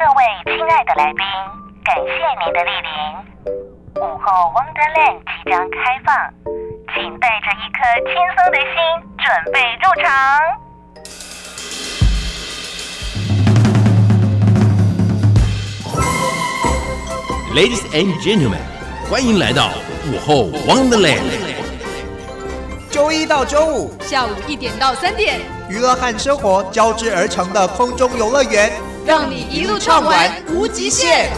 各位亲爱的来宾，感谢您的莅临。午后 Wonderland 即将开放，请带着一颗轻松的心准备入场。Ladies and gentlemen，欢迎来到午后 Wonderland。周一到周五下午一点到三点，娱乐和生活交织而成的空中游乐园，让你一路畅玩无极限。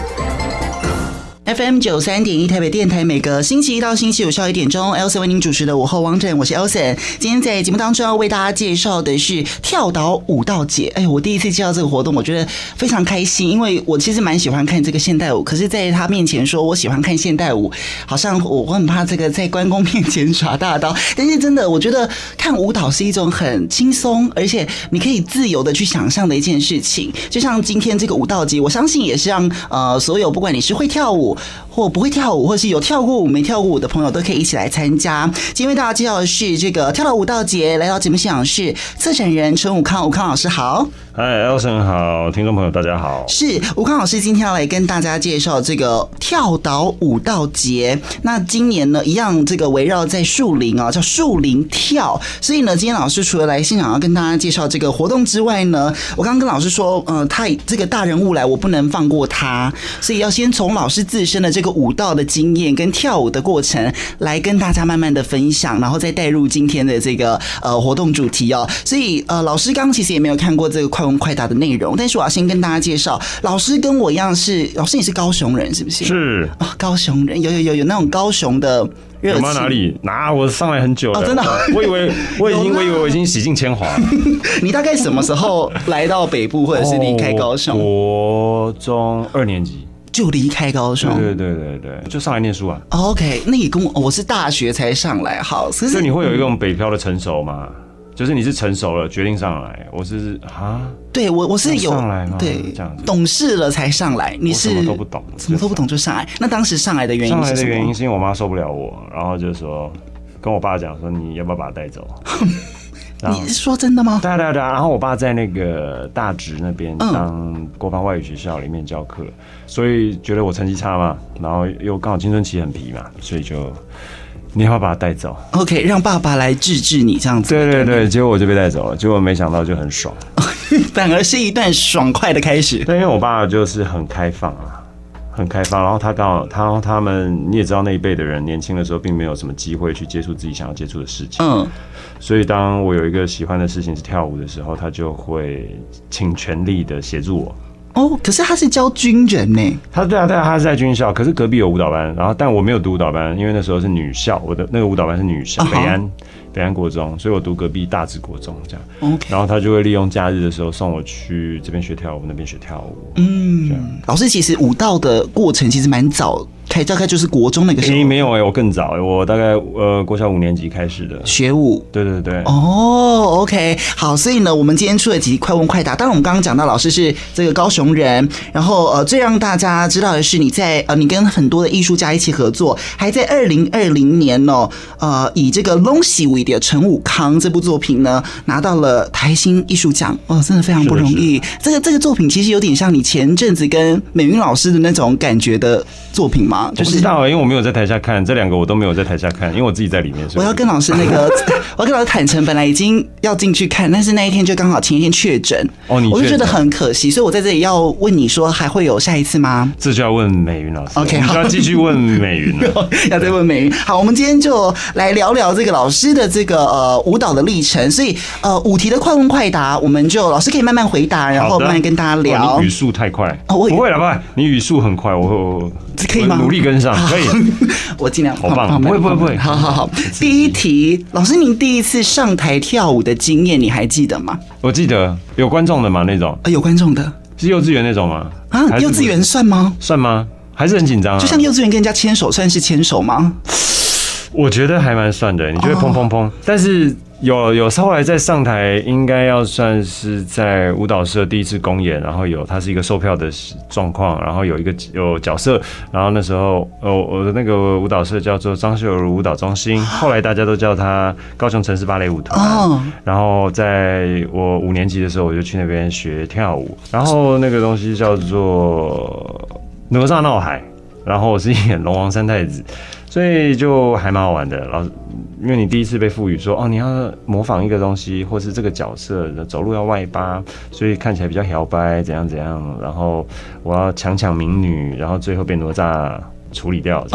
FM 九三点一台北电台，每个星期一到星期五下午一点钟，Elson 为您主持的午后王者，我是 Elson。今天在节目当中要为大家介绍的是跳岛舞蹈节。哎，我第一次介绍这个活动，我觉得非常开心，因为我其实蛮喜欢看这个现代舞。可是在他面前说我喜欢看现代舞，好像我我很怕这个在关公面前耍大刀。但是真的，我觉得看舞蹈是一种很轻松，而且你可以自由的去想象的一件事情。就像今天这个舞蹈节，我相信也是让呃所有不管你是会跳舞。或不会跳舞，或是有跳过舞没跳过舞的朋友，都可以一起来参加。今天为大家介绍的是这个跳了舞蹈节，来到节目现场是策展人陈武康，武康老师好。嗨，Elson 好，听众朋友大家好。是吴康老师今天要来跟大家介绍这个跳岛舞蹈节。那今年呢，一样这个围绕在树林啊，叫树林跳。所以呢，今天老师除了来现场要跟大家介绍这个活动之外呢，我刚刚跟老师说，呃，他这个大人物来，我不能放过他，所以要先从老师自身的这个。舞蹈的经验跟跳舞的过程，来跟大家慢慢的分享，然后再带入今天的这个呃活动主题哦。所以呃，老师刚刚其实也没有看过这个快问快答的内容，但是我要先跟大家介绍，老师跟我一样是老师，你是高雄人是不是？是啊、哦，高雄人有有有有那种高雄的热情。哪里？哪？我上来很久了，哦、真的。我以为 我已经我以为我已经洗尽铅华。你大概什么时候来到北部，或者是离开高雄？国中二年级。就离开高雄，对对对对对，就上来念书啊。OK，那你跟我，我是大学才上来，好，所以你会有一种北漂的成熟吗？就是你是成熟了决定上来，我是啊，对我我是有上来吗？对，这样子懂事了才上来，你是什么都不懂，什么都不懂就上来。那当时上来的原因是？上来的原因是因为我妈受不了我，然后就说跟我爸讲说，你要不要把他带走？你是说真的吗？对对对，然后我爸在那个大直那边当国防外语学校里面教课，嗯、所以觉得我成绩差嘛，然后又刚好青春期很皮嘛，所以就你要把他带走？OK，让爸爸来治治你这样子。对对对，结果我就被带走了，结果没想到就很爽，反而是一段爽快的开始。对，因为我爸就是很开放啊，很开放，然后他刚好他他们你也知道那一辈的人年轻的时候并没有什么机会去接触自己想要接触的事情，嗯。所以，当我有一个喜欢的事情是跳舞的时候，他就会尽全力的协助我。哦，可是他是教军人呢？他对啊，对啊，他是在军校，可是隔壁有舞蹈班，然后但我没有读舞蹈班，因为那时候是女校，我的那个舞蹈班是女校，uh huh. 北安北安国中，所以我读隔壁大直国中这样。OK，然后他就会利用假日的时候送我去这边学跳舞，那边学跳舞。嗯，老师其实舞蹈的过程其实蛮早。开大概就是国中那个时候，欸、没有哎、欸，我更早、欸，我大概呃国小五年级开始的学舞，对对对，哦、oh,，OK，好，所以呢，我们今天出了几题快问快答。当然，我们刚刚讲到老师是这个高雄人，然后呃，最让大家知道的是你在呃，你跟很多的艺术家一起合作，还在二零二零年哦，呃，以这个《龙喜为的陈武康》这部作品呢，拿到了台新艺术奖，哦，真的非常不容易。是是这个这个作品其实有点像你前阵子跟美云老师的那种感觉的作品吗？就是、不知道，因为我没有在台下看这两个，我都没有在台下看，因为我自己在里面。我要跟老师那个，我要跟老师坦诚，本来已经要进去看，但是那一天就刚好前一天确诊，哦，你我就觉得很可惜，所以我在这里要问你说，还会有下一次吗？这就要问美云老师。OK，好，要继续问美云了，要再问美云。好，我们今天就来聊聊这个老师的这个呃舞蹈的历程。所以呃五题的快问快答，我们就老师可以慢慢回答，然后慢慢跟大家聊。哦、你语速太快，哦，我不会了，不会，你语速很快，我这可以吗？努力跟上。可以，我尽量。好棒，不会不会不会。好好好，第一题，老师，您第一次上台跳舞的经验，你还记得吗？我记得有观众的嘛？那种啊，有观众的，是幼稚园那种吗？啊，幼稚园算吗？算吗？还是很紧张啊？就像幼稚园跟人家牵手，算是牵手吗？我觉得还蛮算的，你就会砰砰砰？但是有有，后来在上台，应该要算是在舞蹈社第一次公演，然后有它是一个售票的状况，然后有一个有角色，然后那时候呃我的那个舞蹈社叫做张秀如舞蹈中心，后来大家都叫它高雄城市芭蕾舞团。哦，然后在我五年级的时候，我就去那边学跳舞，然后那个东西叫做哪吒闹海，然后我是演龙王三太子。所以就还蛮好玩的，老师，因为你第一次被赋予说，哦，你要模仿一个东西，或是这个角色走路要外八，所以看起来比较摇摆，怎样怎样，然后我要强抢民女，然后最后被哪吒处理掉，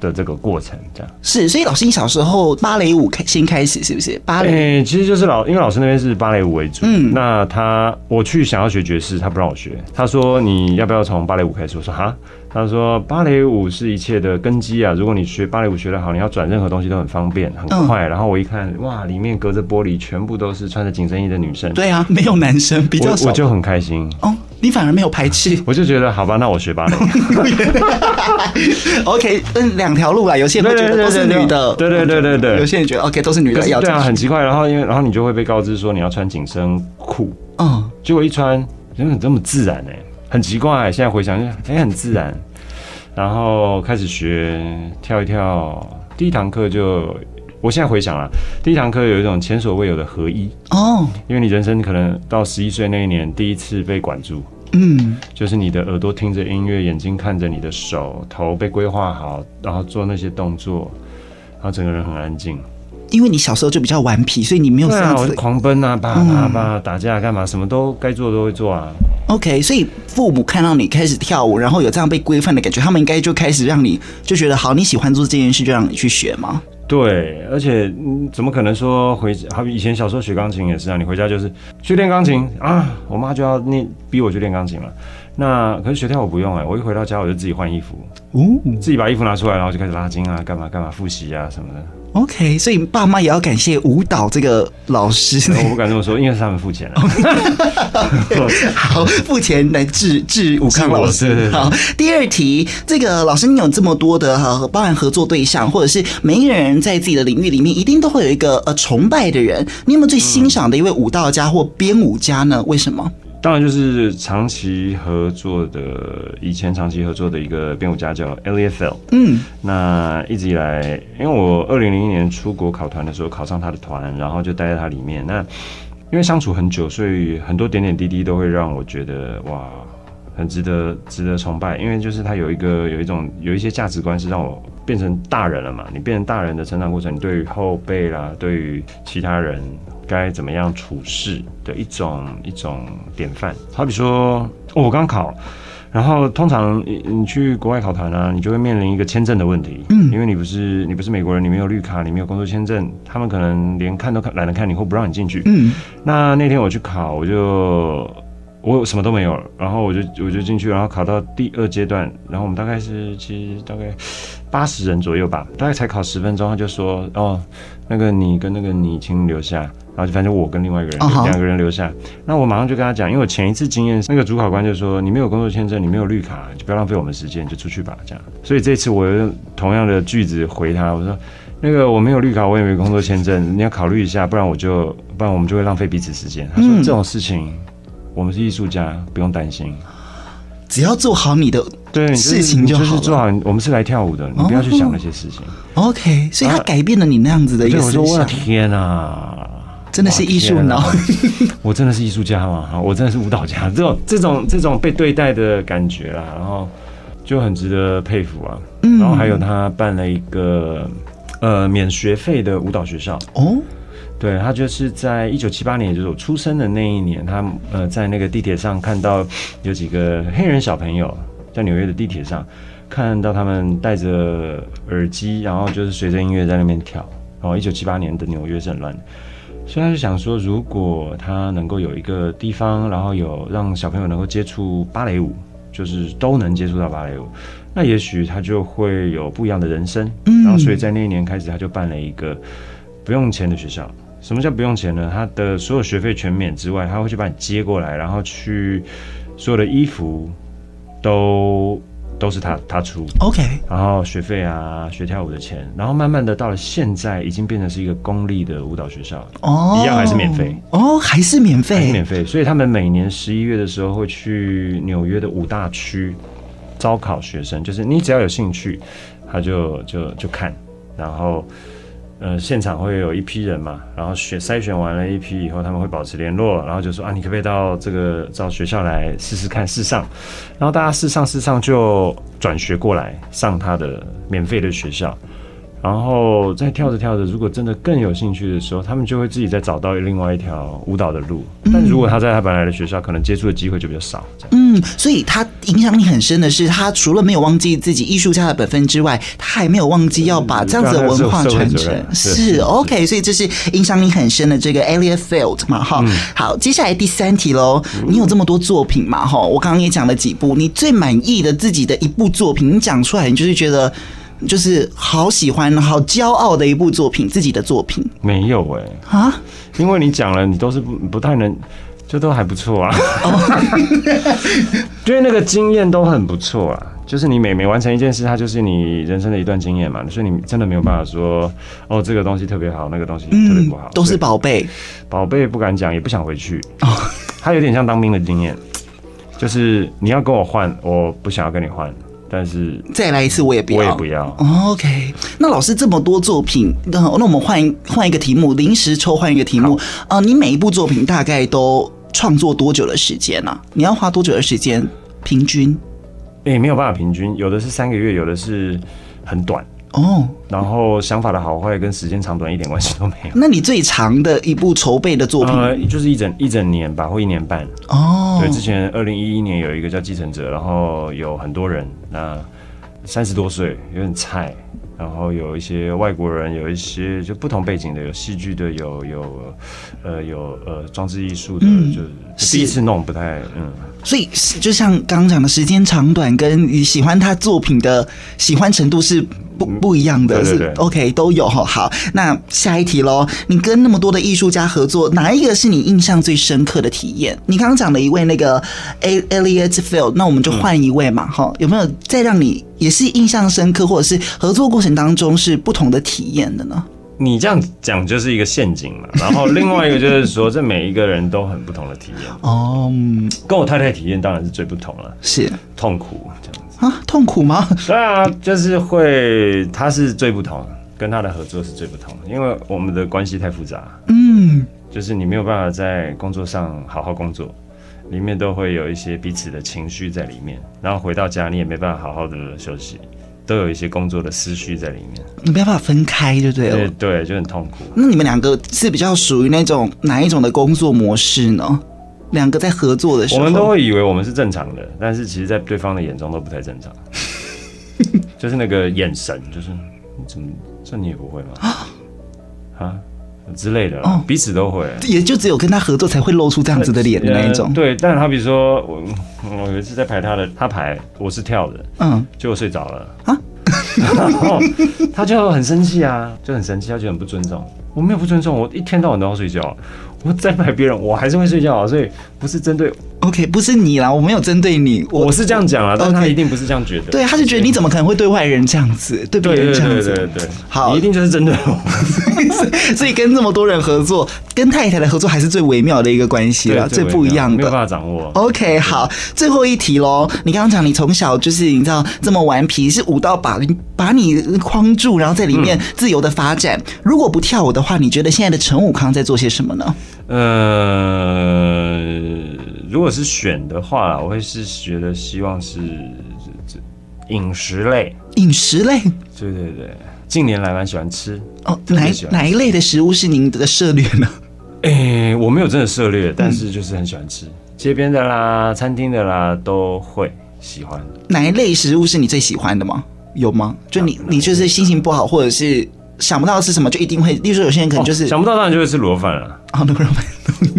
的这个过程，这样、uh huh. 是。所以老师，你小时候芭蕾舞开先开始是不是？芭蕾、欸、其实就是老，因为老师那边是芭蕾舞为主，嗯，那他我去想要学爵士，他不让我学，他说你要不要从芭蕾舞开始？我说哈。他说：“芭蕾舞是一切的根基啊！如果你学芭蕾舞学得好，你要转任何东西都很方便、很快。嗯、然后我一看，哇，里面隔着玻璃，全部都是穿着紧身衣的女生。对啊，没有男生，比较少。我，我就很开心。哦，你反而没有排斥？我就觉得，好吧，那我学芭蕾。OK，嗯，两条路啦。有些人会觉得都是女的，对对对对对。有些人觉得 OK 都是女的，要对啊，很奇怪。然后因为然后你就会被告知说你要穿紧身裤。嗯，结果一穿，怎么这么自然呢、欸？很奇怪。现在回想，哎、欸，很自然。”然后开始学跳一跳，第一堂课就，我现在回想啊，第一堂课有一种前所未有的合一哦，因为你人生可能到十一岁那一年第一次被管住，嗯，就是你的耳朵听着音乐，眼睛看着你的手，头被规划好，然后做那些动作，然后整个人很安静。因为你小时候就比较顽皮，所以你没有这样子。狂奔啊，叭叭叭，打架干嘛？什么都该做的都会做啊。OK，所以父母看到你开始跳舞，然后有这样被规范的感觉，他们应该就开始让你就觉得好，你喜欢做这件事，就让你去学吗？对，而且怎么可能说回？好比以前小时候学钢琴也是啊，你回家就是去练钢琴啊，我妈就要念逼我去练钢琴了。那可是学跳舞不用哎、欸，我一回到家我就自己换衣服，哦，自己把衣服拿出来，然后就开始拉筋啊，干嘛干嘛复习啊什么的。OK，所以爸妈也要感谢舞蹈这个老师。我不敢这么说，因为是他们付钱了。好，付钱来治治武康老师。好，第二题，这个老师，你有这么多的和包含合作对象，或者是每一个人在自己的领域里面，一定都会有一个呃崇拜的人。你有没有最欣赏的一位舞蹈家或编舞家呢？为什么？当然就是长期合作的，以前长期合作的一个编舞家叫 Elliot Feld。嗯，那一直以来，因为我二零零一年出国考团的时候考上他的团，然后就待在他里面。那因为相处很久，所以很多点点滴滴都会让我觉得哇，很值得值得崇拜。因为就是他有一个有一种有一些价值观是让我变成大人了嘛。你变成大人的成长过程，你对于后辈啦，对于其他人。该怎么样处事的一种一种典范，好比说，哦，我刚考，然后通常你你去国外考团啊，你就会面临一个签证的问题，嗯，因为你不是你不是美国人，你没有绿卡，你没有工作签证，他们可能连看都看懒得看你，或不让你进去，嗯，那那天我去考，我就我什么都没有，然后我就我就进去，然后考到第二阶段，然后我们大概是其实大概八十人左右吧，大概才考十分钟，他就说哦，那个你跟那个你，请你留下。然后就反正我跟另外一个人两、uh. 个人留下，那我马上就跟他讲，因为我前一次经验，那个主考官就说，你没有工作签证，你没有绿卡，就不要浪费我们时间，就出去吧，这样。所以这次我用同样的句子回他，我说，那个我没有绿卡，我也没有工作签证，你要考虑一下，不然我就不然我们就会浪费彼此时间。他说、嗯、这种事情，我们是艺术家，不用担心，只要做好你的对事情就好，就是做好。我们是来跳舞的，你不要去想那些事情。Oh, OK，所以他改变了你那样子的一个思想。我说我的天啊！真的是艺术脑，我真的是艺术家嘛？我真的是舞蹈家，这种这种这种被对待的感觉啦，然后就很值得佩服啊。然后还有他办了一个呃免学费的舞蹈学校哦，对，他就是在一九七八年，也就是我出生的那一年，他呃在那个地铁上看到有几个黑人小朋友在纽约的地铁上看到他们戴着耳机，然后就是随着音乐在那边跳。然后一九七八年的纽约是很乱的。所以他就想说，如果他能够有一个地方，然后有让小朋友能够接触芭蕾舞，就是都能接触到芭蕾舞，那也许他就会有不一样的人生。然后，所以在那一年开始，他就办了一个不用钱的学校。什么叫不用钱呢？他的所有学费全免之外，他会去把你接过来，然后去所有的衣服都。都是他他出，OK，然后学费啊，学跳舞的钱，然后慢慢的到了现在，已经变成是一个公立的舞蹈学校，哦，一样还是免费，哦，还是免费，还是免费，所以他们每年十一月的时候会去纽约的五大区招考学生，就是你只要有兴趣，他就就就看，然后。呃，现场会有一批人嘛，然后选筛选完了一批以后，他们会保持联络，然后就说啊，你可不可以到这个到学校来试试看试上，然后大家试上试上就转学过来上他的免费的学校。然后再跳着跳着，如果真的更有兴趣的时候，他们就会自己再找到另外一条舞蹈的路。但如果他在他本来的学校，可能接触的机会就比较少。嗯，所以他影响力很深的是，他除了没有忘记自己艺术家的本分之外，他还没有忘记要把这样子的文化传承。是 OK，所以这是影响力很深的这个 Elliott Field 嘛，哈。好，接下来第三题喽。你有这么多作品嘛，哈？我刚刚也讲了几部，你最满意的自己的一部作品，你讲出来，你就是觉得。就是好喜欢、好骄傲的一部作品，自己的作品。没有哎、欸、啊，因为你讲了，你都是不不太能，就都还不错啊，因为那个经验都很不错啊。就是你每每完成一件事，它就是你人生的一段经验嘛，所以你真的没有办法说哦，这个东西特别好，那个东西特别不好，都是宝贝，宝贝不敢讲，也不想回去。哦。它有点像当兵的经验，就是你要跟我换，我不想要跟你换。但是再来一次我也不要，我也不要。OK，那老师这么多作品，那那我们换换一个题目，临时抽换一个题目。啊、呃，你每一部作品大概都创作多久的时间呢、啊？你要花多久的时间？平均？哎、欸，没有办法平均，有的是三个月，有的是很短。哦，然后想法的好坏跟时间长短一点关系都没有。那你最长的一部筹备的作品，呃，就是一整一整年吧，或一年半。哦，对，之前二零一一年有一个叫《继承者》，然后有很多人，那三十多岁，有点菜。然后有一些外国人，有一些就不同背景的，有戏剧的，有有呃有呃装置艺术的，嗯、就是第一次弄不太嗯。所以就像刚刚讲的时间长短，跟你喜欢他作品的喜欢程度是不不一样的，是 OK 都有哈。好，那下一题喽，你跟那么多的艺术家合作，哪一个是你印象最深刻的体验？你刚刚讲了一位那个 Elliott Field，那我们就换一位嘛哈、嗯？有没有再让你？也是印象深刻，或者是合作过程当中是不同的体验的呢？你这样讲就是一个陷阱嘛。然后另外一个就是说，这每一个人都很不同的体验 哦。跟我太太体验当然是最不同了，是痛苦这样子啊？痛苦吗？对啊，就是会，他是最不同，跟他的合作是最不同，因为我们的关系太复杂。嗯，就是你没有办法在工作上好好工作。里面都会有一些彼此的情绪在里面，然后回到家你也没办法好好的休息，都有一些工作的思绪在里面，你没办法分开，就对了。对对，就很痛苦。那你们两个是比较属于那种哪一种的工作模式呢？两个在合作的时候，我们都会以为我们是正常的，但是其实，在对方的眼中都不太正常。就是那个眼神，就是你怎么这你也不会吗？啊？之类的，哦，彼此都会，也就只有跟他合作才会露出这样子的脸的那一种。对，但是他比如说我，我有一次在排他的，他排我是跳的，嗯，结果睡着了啊，然 后他就很生气啊，就很生气，他就很不尊重。我没有不尊重，我一天到晚都要睡觉。我再买别人，我还是会睡觉啊，所以不是针对。OK，不是你啦，我没有针对你，我，我是这样讲啊，但是他一定不是这样觉得。对，他就觉得你怎么可能会对外人这样子，对别人这样子？对对对对，好，你一定就是针对我。所以跟这么多人合作，跟太太的合作还是最微妙的一个关系了，最不一样的，没有办法掌握。OK，好，最后一题喽。你刚刚讲你从小就是你知道这么顽皮，是舞蹈把你把你框住，然后在里面自由的发展。嗯、如果不跳舞的话，你觉得现在的陈武康在做些什么呢？呃，如果是选的话，我会是觉得希望是这饮食类，饮食类，对对对，近年来蛮喜欢吃哦。哪哪一类的食物是您的涉猎呢？哎、欸，我没有真的涉猎，但是就是很喜欢吃，嗯、街边的啦，餐厅的啦都会喜欢。哪一类食物是你最喜欢的吗？有吗？就你你就是心情不好，或者是想不到吃什么，就一定会。例如说，有些人可能就是、哦、想不到，当然就会吃卤肉饭了。啊，卤肉饭。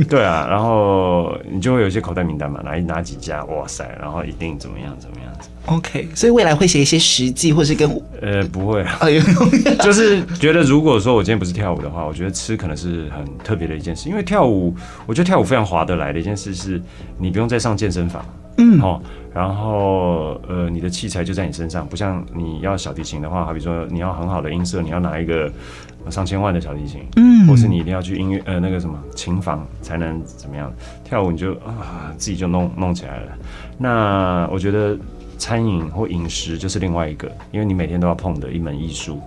对啊，然后你就会有一些口袋名单嘛，哪哪几家，哇塞，然后一定怎么样怎么样子。OK，所以未来会写一些实际，或是跟呃不会，就是觉得如果说我今天不是跳舞的话，我觉得吃可能是很特别的一件事，因为跳舞，我觉得跳舞非常划得来的一件事是，你不用再上健身房，嗯，哦，然后呃，你的器材就在你身上，不像你要小提琴的话，好比说你要很好的音色，你要拿一个上千万的小提琴，嗯，或是你一定要去音乐呃那个什么琴房才能怎么样跳舞，你就啊自己就弄弄起来了。那我觉得餐饮或饮食就是另外一个，因为你每天都要碰的一门艺术。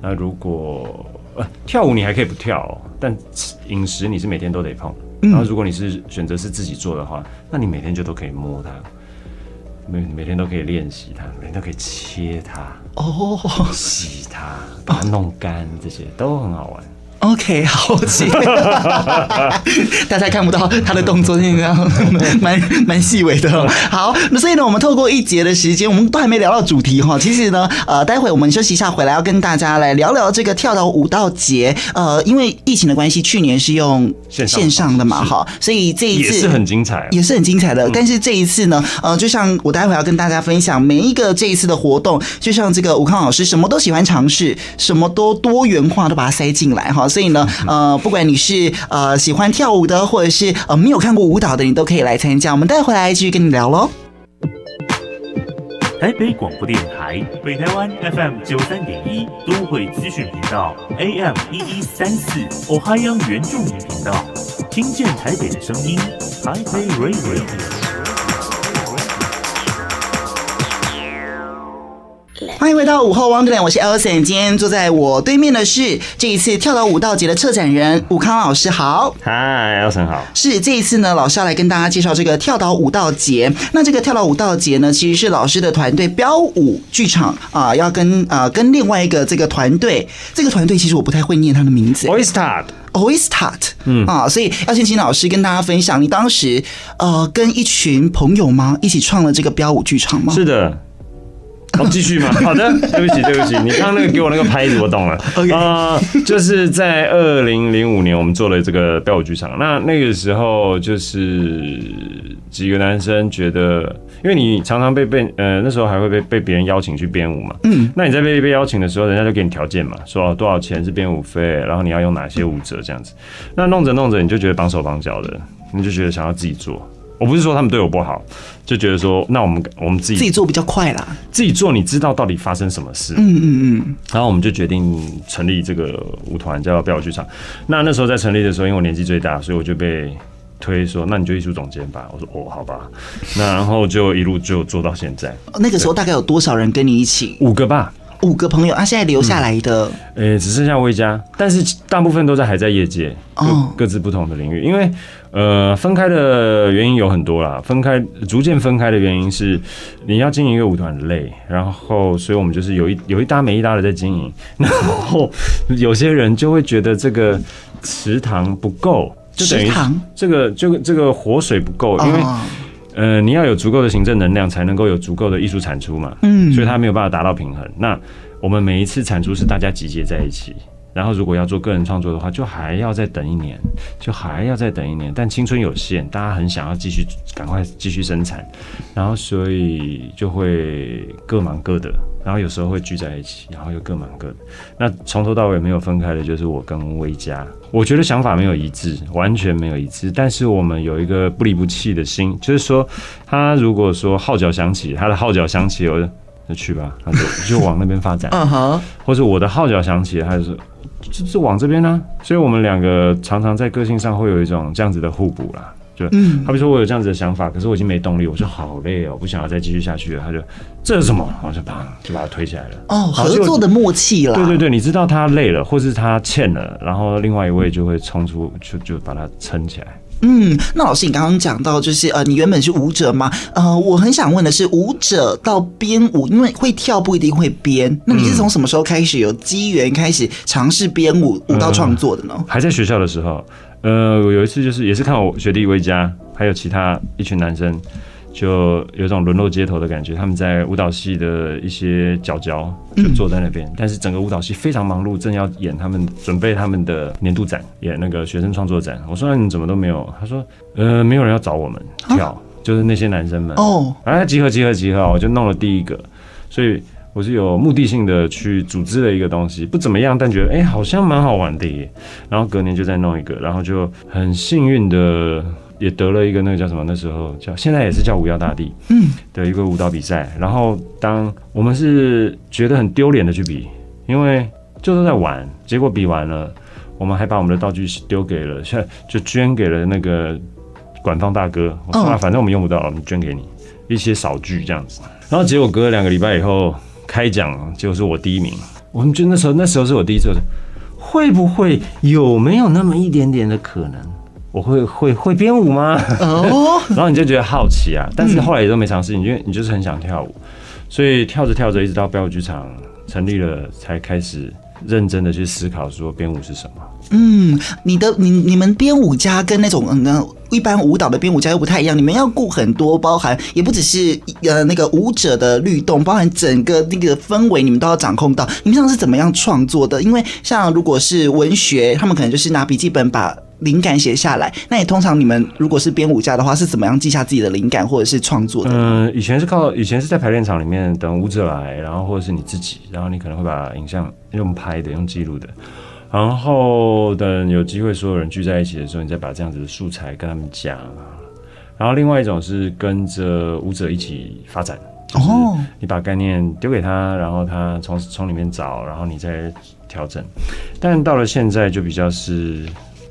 那如果呃跳舞你还可以不跳哦，但饮食你是每天都得碰。然后，如果你是选择是自己做的话，那你每天就都可以摸它，每每天都可以练习它，每天都可以切它，哦，洗它，把它弄干，这些都很好玩。OK，好奇，大家看不到他的动作，那个蛮蛮细微的。好，那所以呢，我们透过一节的时间，我们都还没聊到主题哈。其实呢，呃，待会我们休息一下，回来要跟大家来聊聊这个跳岛舞蹈节。呃，因为疫情的关系，去年是用线上的嘛，哈，所以这一次也是很精彩，也是很精彩的。但是这一次呢，呃，就像我待会要跟大家分享每一个这一次的活动，就像这个武康老师什么都喜欢尝试，什么都多元化，都把它塞进来哈。所以呢，呃，不管你是呃喜欢跳舞的，或者是呃没有看过舞蹈的，你都可以来参加。我们待会来继续跟你聊喽。台北广播电台，北台湾 FM 九三点一，都会资讯频道 AM 一一三四，Ohio 原住民频道，听见台北的声音，台北 Radio。欢迎回到午后 Wonderland，我是 Elson。今天坐在我对面的是这一次跳岛舞蹈节的策展人武康老师，好。嗨，Elson 好。是这一次呢，老师要来跟大家介绍这个跳岛舞蹈节。那这个跳岛舞蹈节呢，其实是老师的团队标舞剧场啊、呃，要跟啊、呃、跟另外一个这个团队，这个团队其实我不太会念他的名字。Oistad，Oistad，嗯啊，所以要先请老师跟大家分享，你当时呃跟一群朋友吗一起创了这个标舞剧场吗？是的。好，继续吗？好的，对不起，对不起，你刚刚那个给我那个拍子，我懂了。啊 Okay.、呃，就是在二零零五年，我们做了这个标舞剧场。那那个时候，就是几个男生觉得，因为你常常被被呃那时候还会被被别人邀请去编舞嘛。嗯。那你在被被邀请的时候，人家就给你条件嘛，说多少钱是编舞费，然后你要用哪些舞者这样子。那弄着弄着，你就觉得绑手绑脚的，你就觉得想要自己做。我不是说他们对我不好，就觉得说，那我们我们自己自己做比较快啦。自己做，你知道到底发生什么事？嗯嗯嗯。然后我们就决定成立这个舞团，叫飙舞剧场。那那时候在成立的时候，因为我年纪最大，所以我就被推说，那你就艺术总监吧。我说哦，好吧。那然后就一路就做到现在。那个时候大概有多少人跟你一起？五个吧。五个朋友啊，现在留下来的，呃、嗯欸，只剩下威佳，但是大部分都在还在业界，各、哦、各自不同的领域。因为呃，分开的原因有很多啦，分开逐渐分开的原因是你要经营一个舞团很累，然后所以我们就是有一有一搭没一搭的在经营，然后有些人就会觉得这个池塘不够，就等于这个这个这个活水不够，因为。哦呃，你要有足够的行政能量，才能够有足够的艺术产出嘛。嗯，所以它没有办法达到平衡。那我们每一次产出是大家集结在一起，然后如果要做个人创作的话，就还要再等一年，就还要再等一年。但青春有限，大家很想要继续赶快继续生产，然后所以就会各忙各的。然后有时候会聚在一起，然后又各忙各的。那从头到尾没有分开的，就是我跟威嘉。我觉得想法没有一致，完全没有一致。但是我们有一个不离不弃的心，就是说，他如果说号角响起，他的号角响起，我就就去吧，他就就往那边发展。嗯哼。或者我的号角响起，他就是就是往这边呢。所以我们两个常常在个性上会有一种这样子的互补啦。就，嗯好比说我有这样子的想法，可是我已经没动力，我就好累哦，我不想要再继续下去了。他就这是什么？然后就把就把他推起来了。哦，合作的默契了。对对对，你知道他累了，或是他欠了，然后另外一位就会冲出，就就把他撑起来。嗯，那老师，你刚刚讲到就是呃，你原本是舞者嘛？呃，我很想问的是，舞者到编舞，因为会跳不一定会编，那你是从什么时候开始有机缘开始尝试编舞舞蹈创作的呢？还在学校的时候。呃，我有一次就是也是看我学弟魏佳，还有其他一群男生，就有种沦落街头的感觉。他们在舞蹈系的一些角角就坐在那边，嗯、但是整个舞蹈系非常忙碌，正要演他们准备他们的年度展，演那个学生创作展。我说那你怎么都没有？他说呃，没有人要找我们跳，啊、就是那些男生们哦，哎，集合集合集合，我就弄了第一个，所以。我是有目的性的去组织了一个东西，不怎么样，但觉得哎、欸，好像蛮好玩的耶。然后隔年就再弄一个，然后就很幸运的也得了一个那个叫什么？那时候叫现在也是叫五幺大地，嗯，的一个舞蹈比赛。然后当我们是觉得很丢脸的去比，因为就是在玩，结果比完了，我们还把我们的道具丢给了，现在就捐给了那个管方大哥。我说啊，反正我们用不到，我们捐给你一些少具这样子。然后结果隔了两个礼拜以后开奖，结果是我第一名。我们就那时候那时候是我第一次，会不会有没有那么一点点的可能？我会会会编舞吗？哦，然后你就觉得好奇啊，但是后来也都没尝试，因为你就是很想跳舞，所以跳着跳着，一直到标舞剧场成立了，才开始认真的去思考说编舞是什么。嗯，你的你你们编舞家跟那种嗯一般舞蹈的编舞家又不太一样，你们要顾很多，包含也不只是呃那个舞者的律动，包含整个那个氛围，你们都要掌控到。你们像是怎么样创作的？因为像如果是文学，他们可能就是拿笔记本把。灵感写下来，那你通常你们如果是编舞家的话，是怎么样记下自己的灵感或者是创作的？嗯，以前是靠以前是在排练场里面等舞者来，然后或者是你自己，然后你可能会把影像用拍的、用记录的，然后等有机会所有人聚在一起的时候，你再把这样子的素材跟他们讲。然后另外一种是跟着舞者一起发展，哦，你把概念丢给他，然后他从从里面找，然后你再调整。但到了现在就比较是。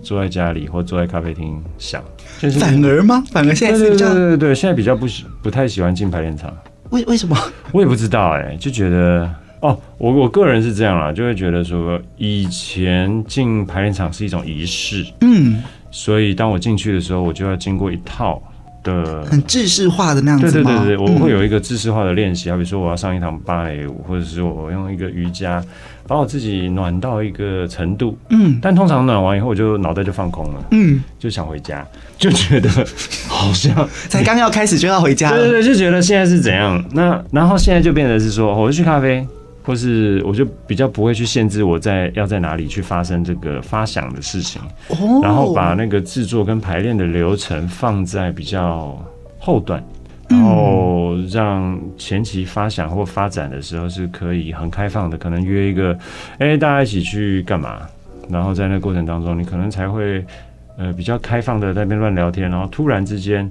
坐在家里或坐在咖啡厅想，就是反而吗？反而现在是比较对对对对，现在比较不喜不太喜欢进排练场。为为什么？我也不知道哎、欸，就觉得哦，我我个人是这样啦，就会觉得说以前进排练场是一种仪式，嗯，所以当我进去的时候，我就要经过一套的很制式化的那样子。对对对对，我会有一个制式化的练习，好比说我要上一堂芭蕾舞，或者是我用一个瑜伽。把我自己暖到一个程度，嗯，但通常暖完以后，我就脑袋就放空了，嗯，就想回家，就觉得好像才刚要开始就要回家，对对对，就觉得现在是怎样？那然后现在就变成是说，我就去咖啡，或是我就比较不会去限制我在要在哪里去发生这个发想的事情，哦，然后把那个制作跟排练的流程放在比较后段。然后让前期发想或发展的时候是可以很开放的，可能约一个，哎，大家一起去干嘛？然后在那个过程当中，你可能才会，呃，比较开放的在那边乱聊天，然后突然之间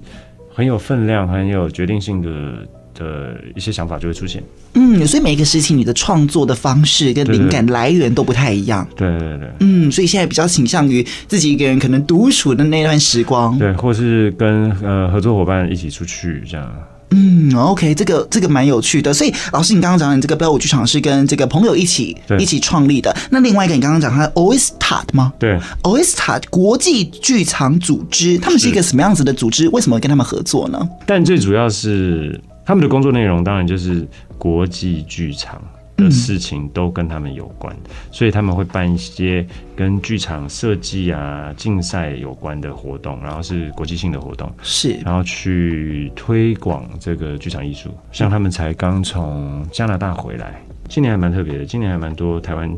很有分量、很有决定性的。的一些想法就会出现，嗯，所以每一个时期你的创作的方式跟灵感来源都不太一样，对对对，对，嗯，所以现在比较倾向于自己一个人可能独处的那段时光，对，或是跟呃合作伙伴一起出去这样，嗯，OK，这个这个蛮有趣的。所以老师，你刚刚讲你这个标舞剧场是跟这个朋友一起一起创立的，那另外一个你刚刚讲他 Oyster 吗？对，Oyster 国际剧场组织，他们是一个什么样子的组织？为什么跟他们合作呢？但最主要是。他们的工作内容当然就是国际剧场的事情都跟他们有关，所以他们会办一些跟剧场设计啊、竞赛有关的活动，然后是国际性的活动，是，然后去推广这个剧场艺术。像他们才刚从加拿大回来，今年还蛮特别的，今年还蛮多台湾。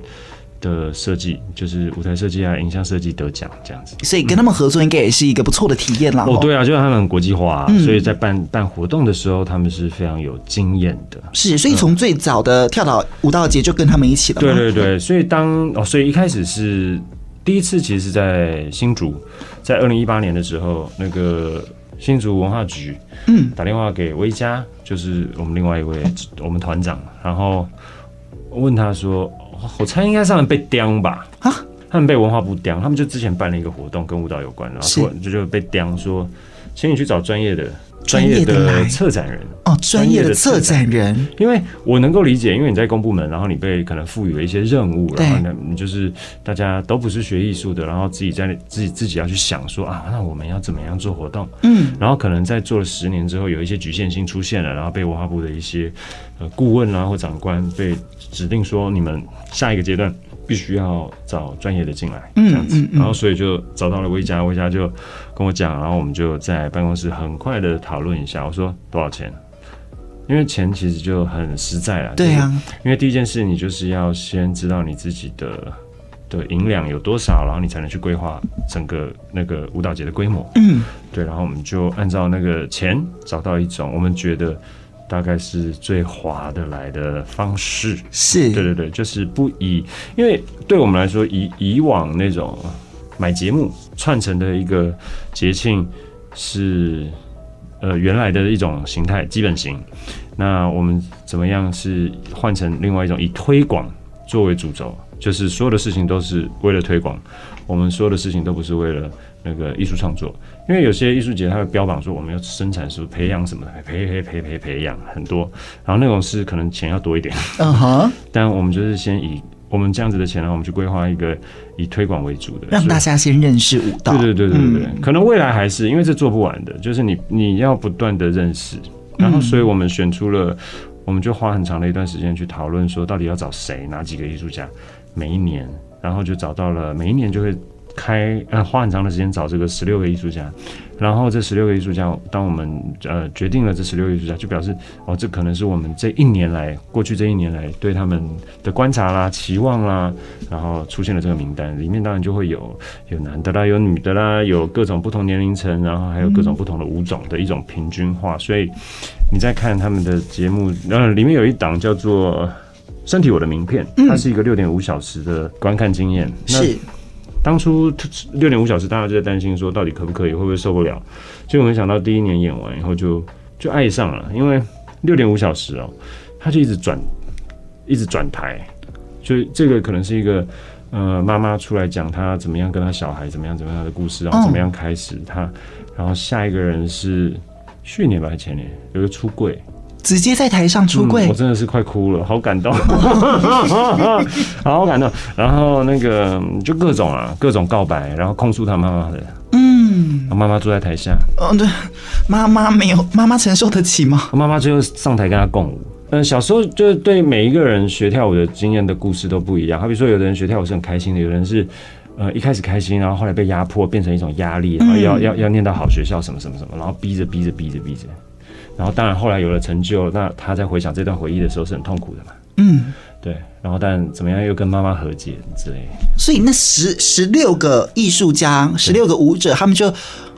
的设计就是舞台设计啊，影像设计得奖这样子，所以跟他们合作应该也是一个不错的体验啦。哦，对啊，就是他们很国际化，嗯，所以在办办活动的时候，他们是非常有经验的。是，所以从最早的跳岛舞蹈节就跟他们一起了。对对对，所以当哦，所以一开始是第一次，其实是在新竹，在二零一八年的时候，那个新竹文化局嗯打电话给威嘉，就是我们另外一位我们团长，然后问他说。我猜应该是他们被刁吧？啊，他们被文化部刁，他们就之前办了一个活动跟舞蹈有关，然后就就被刁说，请你去找专业的专业的策展人。哦，专业的策展人，因为我能够理解，因为你在公部门，然后你被可能赋予了一些任务，然后呢，你就是大家都不是学艺术的，然后自己在自己自己要去想说啊，那我们要怎么样做活动？嗯，然后可能在做了十年之后，有一些局限性出现了，然后被文化部的一些呃顾问啊或长官被指定说你们。下一个阶段必须要找专业的进来，这样子，然后所以就找到了威嘉，威嘉就跟我讲，然后我们就在办公室很快的讨论一下。我说多少钱？因为钱其实就很实在了。对啊，因为第一件事你就是要先知道你自己的的银两有多少，然后你才能去规划整个那个舞蹈节的规模。嗯，对，然后我们就按照那个钱找到一种我们觉得。大概是最划得来的方式，是。对对对，就是不以，因为对我们来说，以以往那种买节目串成的一个节庆，是呃原来的一种形态基本型，那我们怎么样是换成另外一种以推广作为主轴，就是所有的事情都是为了推广，我们所有的事情都不是为了那个艺术创作，因为有些艺术节它会标榜说我们要生产出培养什么的，培培培培培养很多，然后那种是可能钱要多一点，嗯哼，但我们就是先以。我们这样子的钱呢，我们去规划一个以推广为主的，让大家先认识舞蹈。对对对对对，嗯、可能未来还是因为这做不完的，就是你你要不断的认识，然后所以我们选出了，我们就花很长的一段时间去讨论说，到底要找谁，哪几个艺术家，每一年，然后就找到了，每一年就会。开呃花很长的时间找这个十六个艺术家，然后这十六个艺术家，当我们呃决定了这十六个艺术家，就表示哦，这可能是我们这一年来过去这一年来对他们的观察啦、期望啦，然后出现了这个名单，里面当然就会有有男的啦、有女的啦、有各种不同年龄层，然后还有各种不同的舞种的一种平均化。所以你在看他们的节目，呃，里面有一档叫做《身体我的名片》，它是一个六点五小时的观看经验。是。当初六点五小时，大家就在担心说，到底可不可以，会不会受不了？结果没想到第一年演完以后就，就就爱上了。因为六点五小时哦，他就一直转，一直转台，就这个可能是一个呃妈妈出来讲她怎么样跟她小孩怎么样怎么样的故事，然后怎么样开始她，然后下一个人是去年吧还是前年有个出柜。直接在台上出柜，嗯，我真的是快哭了，好感动，好感动。然后那个就各种啊，各种告白，然后控诉他妈妈的，嗯，妈妈坐在台下，哦，对，妈妈没有，妈妈承受得起吗？妈妈最后上台跟他共舞。嗯，小时候就是对每一个人学跳舞的经验的故事都不一样。好比说，有的人学跳舞是很开心的，有的人是呃一开始开心，然后后来被压迫，变成一种压力，然后要要要念到好学校什么什么什么，然后逼着逼着逼着逼着。然后当然后来有了成就，那他在回想这段回忆的时候是很痛苦的嘛。嗯，对。然后但怎么样又跟妈妈和解之类。所以那十十六个艺术家，十六个舞者，他们就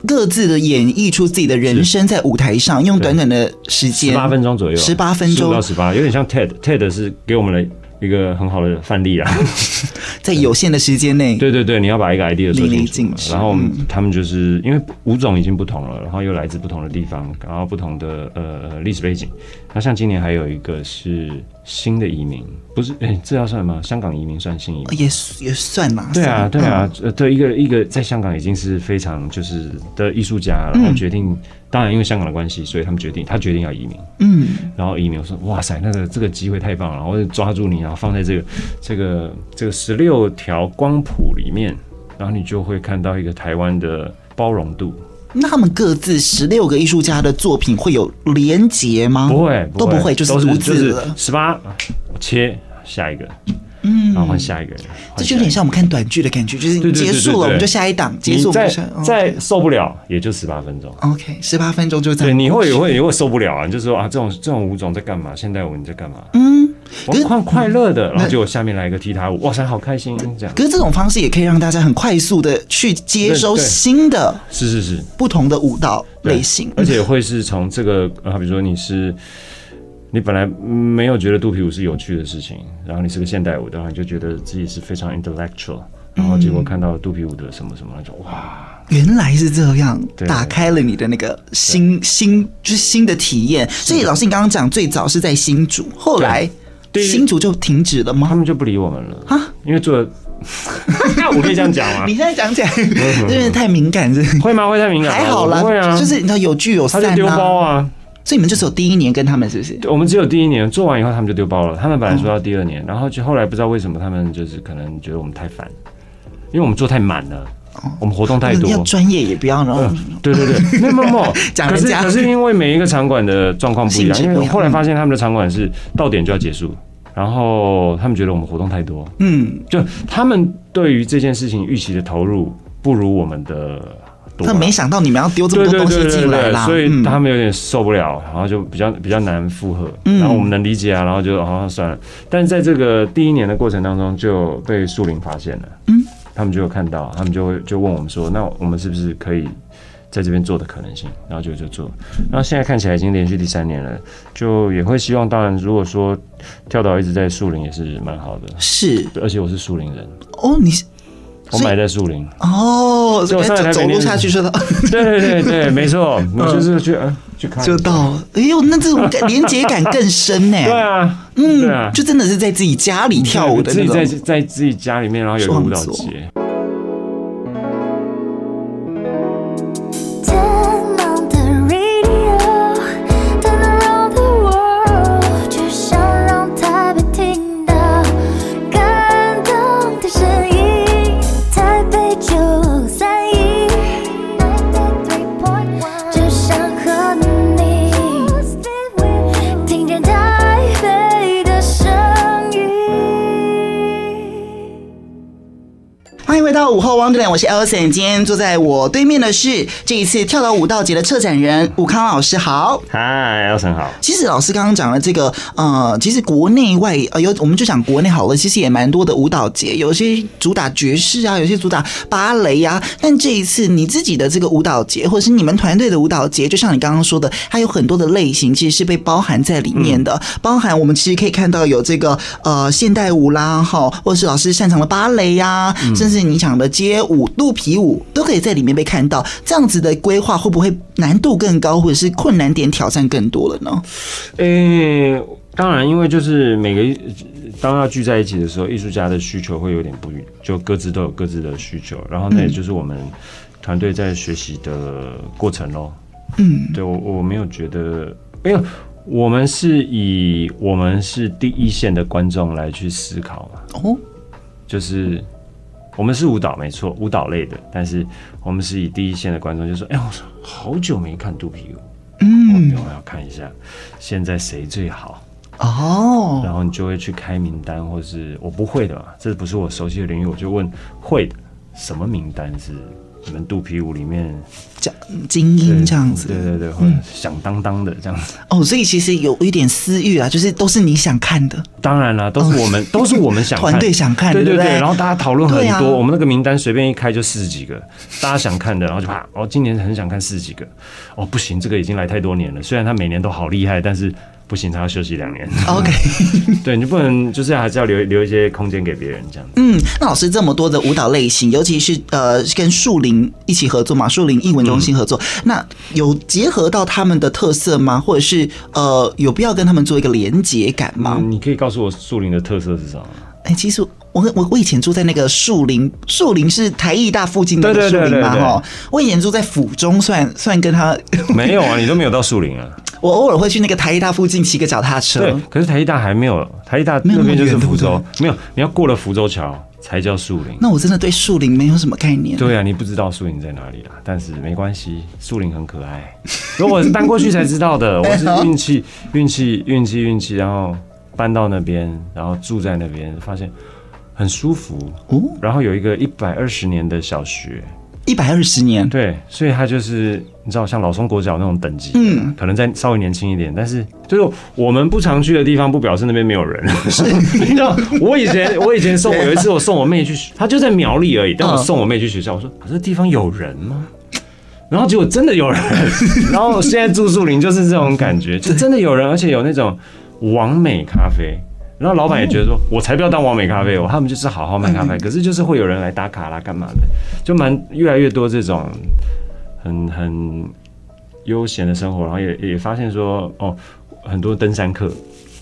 各自的演绎出自己的人生在舞台上，用短短的时间，十八分钟左右，十八分钟，到十八，有点像 TED，TED 是给我们的。一个很好的范例啊，在有限的时间内，对对对，你要把一个 idea 做清楚。然后他们就是因为五种已经不同了，然后又来自不同的地方，然后不同的呃历史背景。那像今年还有一个是新的移民，不是？哎，这要算吗？香港移民算新移民？也也算嘛。对啊，对啊，呃，对一个一个在香港已经是非常就是的艺术家，然后决定。当然，因为香港的关系，所以他们决定，他决定要移民。嗯，然后移民，我说哇塞，那个这个机会太棒了，我就抓住你，然后放在这个这个这个十六条光谱里面，然后你就会看到一个台湾的包容度。那他们各自十六个艺术家的作品会有连结吗？不会，都不会，就是独自的。十八，我切下一个。嗯，然后换下一个人，这就有点像我们看短剧的感觉，就是结束了，我们就下一档结束。再再受不了，也就十八分钟。OK，十八分钟就这样。对，你会也会也会受不了啊，就是说啊，这种这种舞种在干嘛？现代舞你在干嘛？嗯，我快快乐的，然后就下面来一个踢踏舞，哇塞，好开心这样。可是这种方式也可以让大家很快速的去接收新的，是是是，不同的舞蹈类型，而且会是从这个啊，比如说你是。你本来没有觉得肚皮舞是有趣的事情，然后你是个现代舞，然后你就觉得自己是非常 intellectual，然后结果看到肚皮舞的什么什么，那种哇，原来是这样，打开了你的那个新新就是新的体验。所以老师，你刚刚讲最早是在新竹，后来新竹就停止了吗？他们就不理我们了啊？因为做，我可以这样讲吗？你现在讲起来，因为太敏感，是会吗？会太敏感？还好啦，会啊，就是你知道有聚有散，丢包啊。所以你们就只有第一年跟他们是不是？我们只有第一年做完以后，他们就丢包了。他们本来说要第二年，然后就后来不知道为什么他们就是可能觉得我们太烦，因为我们做太满了，我们活动太多。要专业也不要，然后对对对，没有没有。可是可是因为每一个场馆的状况不一样，因为我后来发现他们的场馆是到点就要结束，然后他们觉得我们活动太多，嗯，就他们对于这件事情预期的投入不如我们的。他没想到你们要丢这么多东西进来啦，所以他们有点受不了，然后就比较比较难负荷。然后我们能理解啊，然后就好像算了。但是在这个第一年的过程当中，就被树林发现了。嗯，他们就有看到，他们就会就问我们说：“那我们是不是可以在这边做的可能性？”然后就就做。然后现在看起来已经连续第三年了，就也会希望。当然，如果说跳岛一直在树林也是蛮好的。是，而且我是树林人。哦，你是。我买在树林。哦，所以走走路下去就到。对对对对，没错，我就是去嗯去看就到。哎呦，那这种连接感更深呢。对啊，嗯，对啊，就真的是在自己家里跳舞的，自己在在自己家里面，然后有个舞蹈节。午后 Wonderland，我是 Elson。今天坐在我对面的是这一次跳岛舞蹈节的策展人武康老师。好，嗨，Elson 好。其实老师刚刚讲了这个，呃，其实国内外呃有，我们就讲国内好了。其实也蛮多的舞蹈节，有些主打爵士啊，有些主打芭蕾啊。但这一次你自己的这个舞蹈节，或者是你们团队的舞蹈节，就像你刚刚说的，它有很多的类型，其实是被包含在里面的。嗯、包含我们其实可以看到有这个呃现代舞啦，哈，或者是老师擅长的芭蕾呀、啊，嗯、甚至你讲的街舞、肚皮舞都可以在里面被看到，这样子的规划会不会难度更高，或者是困难点挑战更多了呢？诶、欸，当然，因为就是每个当要聚在一起的时候，艺术家的需求会有点不一，就各自都有各自的需求，然后那也就是我们团队在学习的过程喽。嗯，对我我没有觉得，没有，我们是以我们是第一线的观众来去思考嘛。哦，就是。我们是舞蹈，没错，舞蹈类的，但是我们是以第一线的观众，就说：“哎，我说好久没看肚皮舞，嗯，我要看一下现在谁最好哦。”然后你就会去开名单，或是我不会的嘛，这不是我熟悉的领域，我就问会的什么名单是。你们肚皮舞里面讲精英这样子，对对对，或者响当当的这样子。哦，所以其实有一点私欲啊，就是都是你想看的。当然了，都是我们，都是我们想看，团队想看，对对对。然后大家讨论很多，我们那个名单随便一开就四十几个，大家想看的，然后就啪哦，今年很想看四十几个，哦不行，这个已经来太多年了，虽然他每年都好厉害，但是。不行，他要休息两年。OK，对，你不能，就是还是要留留一些空间给别人这样。嗯，那老师这么多的舞蹈类型，尤其是呃跟树林一起合作嘛，树林艺文中心合作，嗯、那有结合到他们的特色吗？或者是呃有必要跟他们做一个连结感吗？嗯、你可以告诉我树林的特色是什么？哎、欸，其实我我我以前住在那个树林，树林是台艺大附近的树林嘛哈。我以前住在府中，算算跟他 没有啊，你都没有到树林啊。我偶尔会去那个台艺大附近骑个脚踏车。对，可是台艺大还没有，台艺大那边就是福州，没有，你要过了福州桥才叫树林。那我真的对树林没有什么概念。对啊，你不知道树林在哪里啦，但是没关系，树林很可爱。如是搬过去才知道的，我是运气，运气，运气，运气，然后搬到那边，然后住在那边，发现很舒服哦。然后有一个一百二十年的小学。一百二十年，对，所以他就是你知道，像老松国小那种等级，嗯，可能再稍微年轻一点，但是就是我们不常去的地方，不表示那边没有人。是，你知道，我以前我以前送我有一次我送我妹去，她就在苗栗而已，但我送我妹去学校，我说可是地方有人吗？然后结果真的有人，然后现在住宿林就是这种感觉，就真的有人，而且有那种网美咖啡。然后老板也觉得说，我才不要当完美咖啡哦，他们就是好好卖咖啡。可是就是会有人来打卡啦，干嘛的，就蛮越来越多这种很很悠闲的生活。然后也也发现说，哦，很多登山客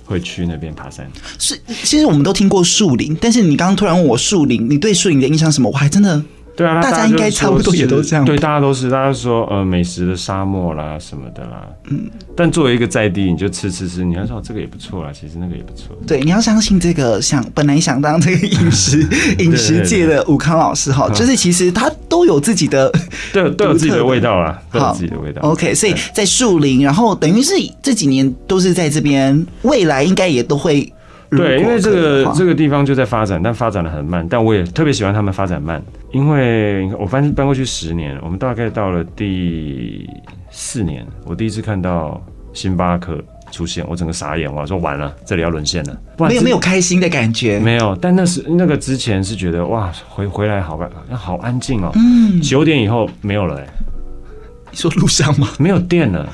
会去那边爬山。是，其实我们都听过树林，但是你刚刚突然问我树林，你对树林的印象什么？我还真的。对啊，大家应该差不多也都这样。对，大家都是，大家说呃美食的沙漠啦什么的啦。嗯，但作为一个在地，你就吃吃吃，你要说这个也不错啦，其实那个也不错。对，你要相信这个想本来想当这个饮食 饮食界的武康老师哈，就是其实他都有自己的，对，都有自己的味道啦，都有自己的味道。OK，所以在树林，然后等于是这几年都是在这边，未来应该也都会。对，因为这个这个地方就在发展，但发展的很慢。但我也特别喜欢他们发展慢，因为我搬搬过去十年，我们大概到了第四年，我第一次看到星巴克出现，我整个傻眼，我说完了，这里要沦陷了。没有没有开心的感觉，没有。但那是那个之前是觉得哇，回回来好吧，好安静哦。嗯，九点以后没有了哎。你说路上吗？没有电了。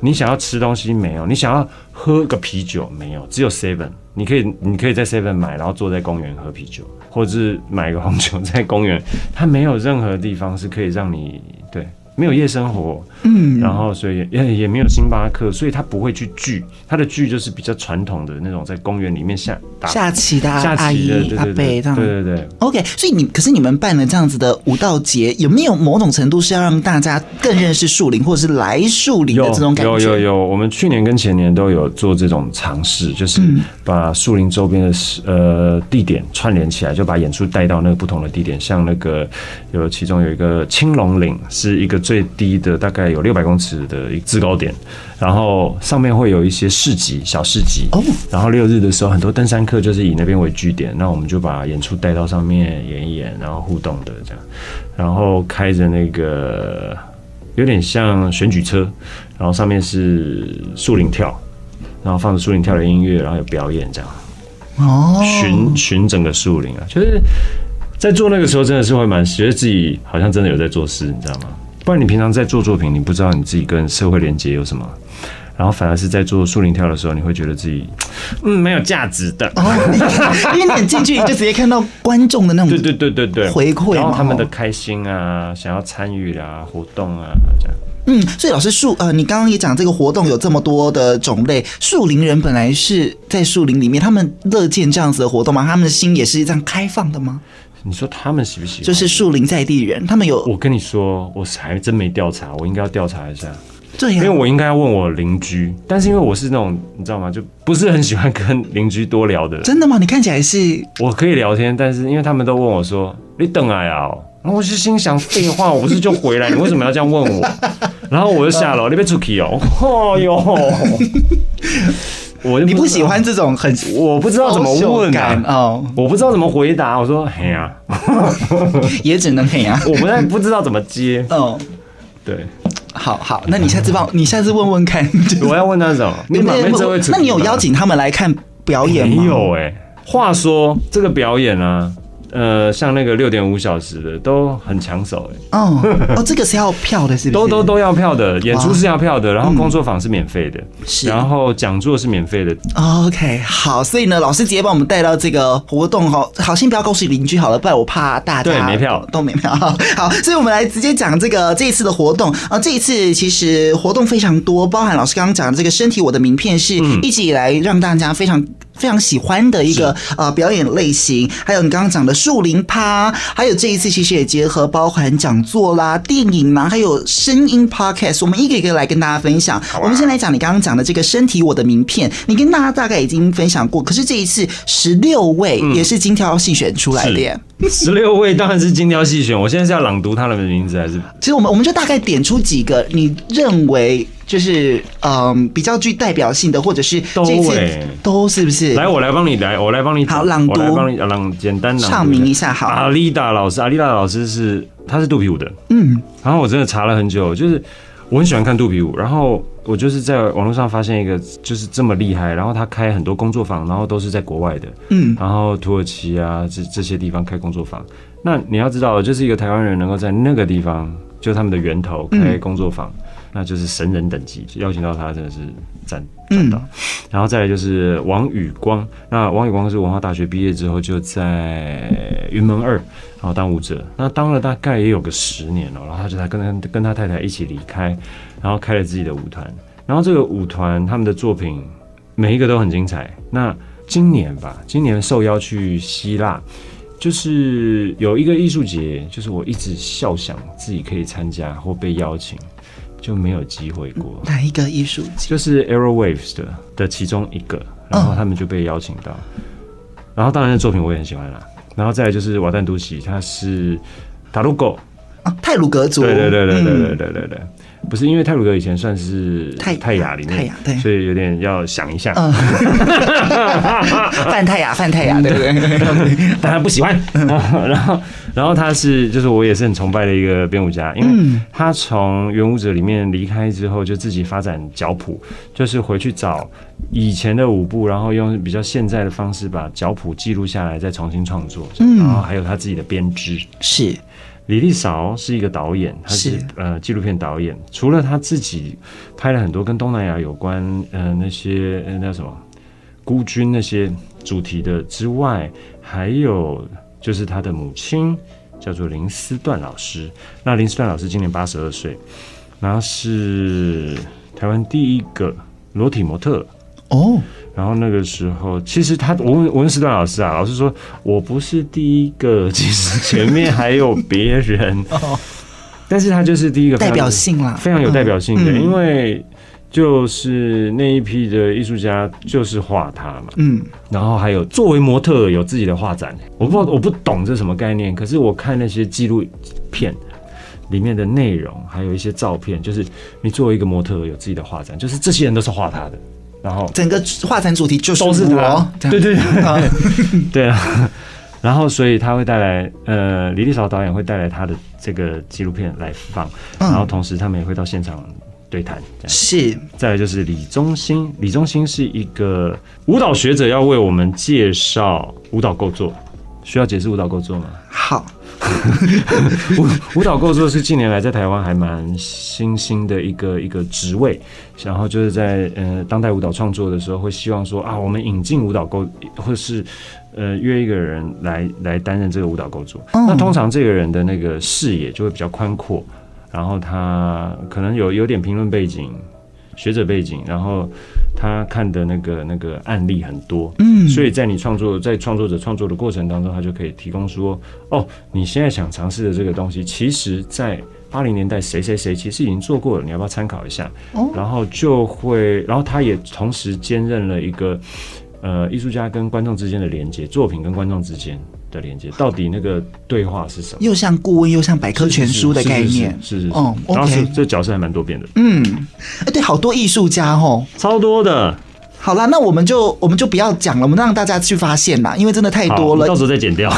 你想要吃东西没有？你想要喝个啤酒没有？只有 Seven，你可以你可以在 Seven 买，然后坐在公园喝啤酒，或者是买个红酒在公园，它没有任何地方是可以让你对。没有夜生活，嗯，然后所以也也没有星巴克，所以他不会去聚，他的聚就是比较传统的那种，在公园里面下下棋的下棋的阿伯这样，对对对。OK，所以你可是你们办了这样子的舞蹈节，有没有某种程度是要让大家更认识树林，或者是来树林的这种感觉？有有有，有，我们去年跟前年都有做这种尝试，就是把树林周边的呃地点串联起来，就把演出带到那个不同的地点，像那个有其中有一个青龙岭是一个。最低的大概有六百公尺的一个制高点，然后上面会有一些市集、小市集。哦，然后六日的时候，很多登山客就是以那边为据点，那我们就把演出带到上面演一演，然后互动的这样，然后开着那个有点像选举车，然后上面是树林跳，然后放着树林跳的音乐，然后有表演这样。哦，巡巡整个树林啊，就是在做那个时候，真的是会蛮觉得自己好像真的有在做事，你知道吗？不然你平常在做作品，你不知道你自己跟社会连接有什么，然后反而是在做树林跳的时候，你会觉得自己 嗯没有价值的，哦、因为你 进去就直接看到观众的那种对对对对对回馈，然后他们的开心啊，想要参与啊活动啊这样。嗯，所以老师树呃，你刚刚也讲这个活动有这么多的种类，树林人本来是在树林里面，他们乐见这样子的活动吗？他们的心也是这样开放的吗？你说他们喜不喜欢？就是树林在地人，他们有。我跟你说，我还真没调查，我应该要调查一下。对呀，因为我应该要问我邻居，但是因为我是那种你知道吗？就不是很喜欢跟邻居多聊的人。真的吗？你看起来是。我可以聊天，但是因为他们都问我说：“你等来啊？”我就心想：废话，我不是就回来？你为什么要这样问我？然后我就下楼，你别出去哦。哦哟。我你不喜欢这种很，我不知道怎么问啊，哦，我不知道怎么回答。我说嘿呀，也只能嘿呀，我不太不知道怎么接。哦，对，好好，那你下次帮，你下次问问看。我要问那种，你那你有邀请他们来看表演吗？没有哎。话说这个表演啊。呃，像那个六点五小时的都很抢手哎。哦哦，这个是要票的，是不是？都都都要票的，演出是要票的，然后工作坊是免费的，是，然后讲座是免费的。OK，好，所以呢，老师直接帮我们带到这个活动哈，好，先不要告诉邻居好了，不然我怕大家对没票都没票。好，所以我们来直接讲这个这一次的活动啊，这一次其实活动非常多，包含老师刚刚讲的这个身体我的名片，是一直以来让大家非常。非常喜欢的一个呃表演类型，还有你刚刚讲的树林趴，还有这一次其实也结合包含讲座啦、电影啦，还有声音 podcast，我们一个一个来跟大家分享。啊、我们先来讲你刚刚讲的这个身体我的名片，你跟大家大概已经分享过，可是这一次十六位也是精挑细选出来的耶。十六位当然是精挑细选，我现在是要朗读他们的名字还是？其实我们我们就大概点出几个你认为。就是嗯，比较具代表性的，或者是这次都、欸、都是不是？来，我来帮你来，我来帮你好朗读，我来帮你朗简单朗唱名一下。好，阿丽达老师，阿丽达老师是他是肚皮舞的，嗯，然后我真的查了很久，就是我很喜欢看肚皮舞，然后我就是在网络上发现一个就是这么厉害，然后他开很多工作坊，然后都是在国外的，嗯，然后土耳其啊这这些地方开工作坊，那你要知道，就是一个台湾人能够在那个地方，就他们的源头开工作坊。嗯那就是神人等级，邀请到他真的是赞赞到。然后再来就是王宇光，那王宇光是文化大学毕业之后就在云门二，然后当舞者，那当了大概也有个十年了，然后他就他跟他跟他太太一起离开，然后开了自己的舞团，然后这个舞团他们的作品每一个都很精彩。那今年吧，今年受邀去希腊，就是有一个艺术节，就是我一直笑想自己可以参加或被邀请。就没有机会过。哪一个艺术节？就是 Aerowaves 的的其中一个，然后他们就被邀请到。然后当然，作品我也很喜欢啦。然后再来就是瓦旦都奇，他是塔鲁狗啊，泰鲁格族。对对对对对对对对对。不是因为泰鲁格以前算是泰泰雅里面，泰雅对，所以有点要想一下。嗯，范泰雅，范泰雅，对不对？当然不喜欢。然后，然后他是，就是我也是很崇拜的一个编舞家，因为他从原舞者里面离开之后，就自己发展脚谱，就是回去找以前的舞步，然后用比较现在的方式把脚谱记录下来，再重新创作。嗯，然后还有他自己的编织，是。李立韶是一个导演，他是，是呃纪录片导演。除了他自己拍了很多跟东南亚有关，呃那些呃那什么孤军那些主题的之外，还有就是他的母亲叫做林思段老师。那林思段老师今年八十二岁，然后是台湾第一个裸体模特哦。然后那个时候，其实他我问我问思段老师啊，老师说我不是第一个，其实前面还有别人，但是他就是第一个代表性啦，非常有代表性的，因为就是那一批的艺术家就是画他嘛，嗯，然后还有作为模特有自己的画展，我不知道我不懂这什么概念，可是我看那些纪录片里面的内容，还有一些照片，就是你作为一个模特有自己的画展，就是这些人都是画他的。然后整个画展主题就是都是他，对对对，对 啊。然后所以他会带来，呃，李立韶导演会带来他的这个纪录片来放，然后同时他们也会到现场对谈。是，再来就是李宗兴，李宗兴是一个舞蹈学者，要为我们介绍舞蹈构作，需要解释舞蹈构作吗？好。舞舞蹈构作是近年来在台湾还蛮新兴的一个一个职位，然后就是在呃当代舞蹈创作的时候，会希望说啊，我们引进舞蹈构，或是呃约一个人来来担任这个舞蹈构作。那通常这个人的那个视野就会比较宽阔，然后他可能有有点评论背景。学者背景，然后他看的那个那个案例很多，嗯，所以在你创作在创作者创作的过程当中，他就可以提供说，哦，你现在想尝试的这个东西，其实在八零年代谁谁谁其实已经做过了，你要不要参考一下？哦，然后就会，然后他也同时兼任了一个呃艺术家跟观众之间的连接，作品跟观众之间。的连接到底那个对话是什么？又像顾问，又像百科全书的概念，是是是。哦，然后是这角色还蛮多变的。嗯，哎，对，好多艺术家哦，超多的。好啦，那我们就我们就不要讲了，我们让大家去发现啦，因为真的太多了，到时候再剪掉。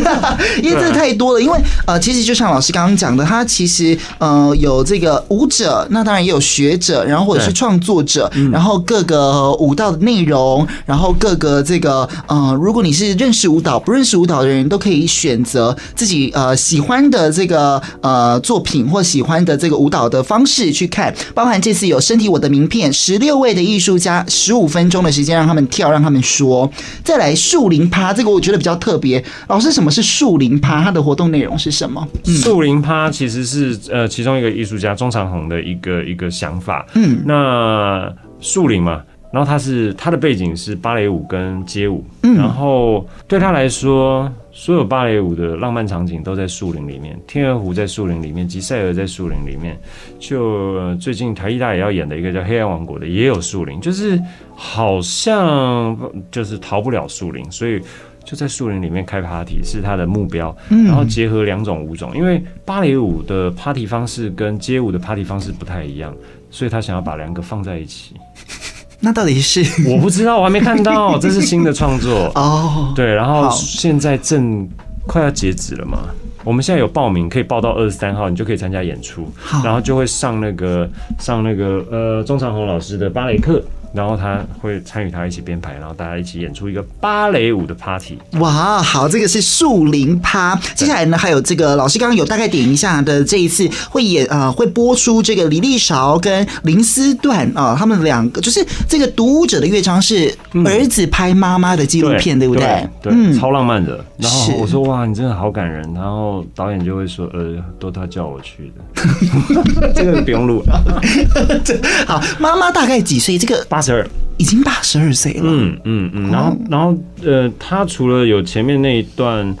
因为真的太多了，因为呃，其实就像老师刚刚讲的，他其实呃有这个舞者，那当然也有学者，然后或者是创作者，然后各个舞蹈的内容，然后各个这个呃，如果你是认识舞蹈不认识舞蹈的人，都可以选择自己呃喜欢的这个呃作品或喜欢的这个舞蹈的方式去看，包含这次有身体我的名片，十六位的艺术家，十五。五分钟的时间让他们跳，让他们说，再来树林趴，这个我觉得比较特别。老师，什么是树林趴？它的活动内容是什么？树林趴其实是呃其中一个艺术家钟长虹的一个一个想法。嗯，那树林嘛，然后他是他的背景是芭蕾舞跟街舞，嗯，然后对他来说。所有芭蕾舞的浪漫场景都在树林里面，天鹅湖在树林里面，吉赛尔在树林里面。就最近台艺大也要演的一个叫《黑暗王国》的，也有树林，就是好像就是逃不了树林，所以就在树林里面开 party 是他的目标。然后结合两种舞种，因为芭蕾舞的 party 方式跟街舞的 party 方式不太一样，所以他想要把两个放在一起。那到底是？我不知道，我还没看到，这是新的创作。哦。Oh, 对，然后现在正快要截止了嘛，我们现在有报名，可以报到二十三号，你就可以参加演出，然后就会上那个上那个呃钟长虹老师的芭蕾课。然后他会参与他一起编排，然后大家一起演出一个芭蕾舞的 party。哇，好，这个是树林趴。接下来呢，还有这个老师刚刚有大概点一下的，这一次会演呃会播出这个李立韶跟林思段啊、呃，他们两个就是这个独舞者的乐章是儿子拍妈妈的纪录片，嗯、对不对？对，超浪漫的。然后我说哇，你真的好感人。然后导演就会说呃，都他叫我去的，这个不用录了。好，妈妈大概几岁？这个八十二，已经八十二岁了。嗯嗯嗯，然后然后呃，他除了有前面那一段，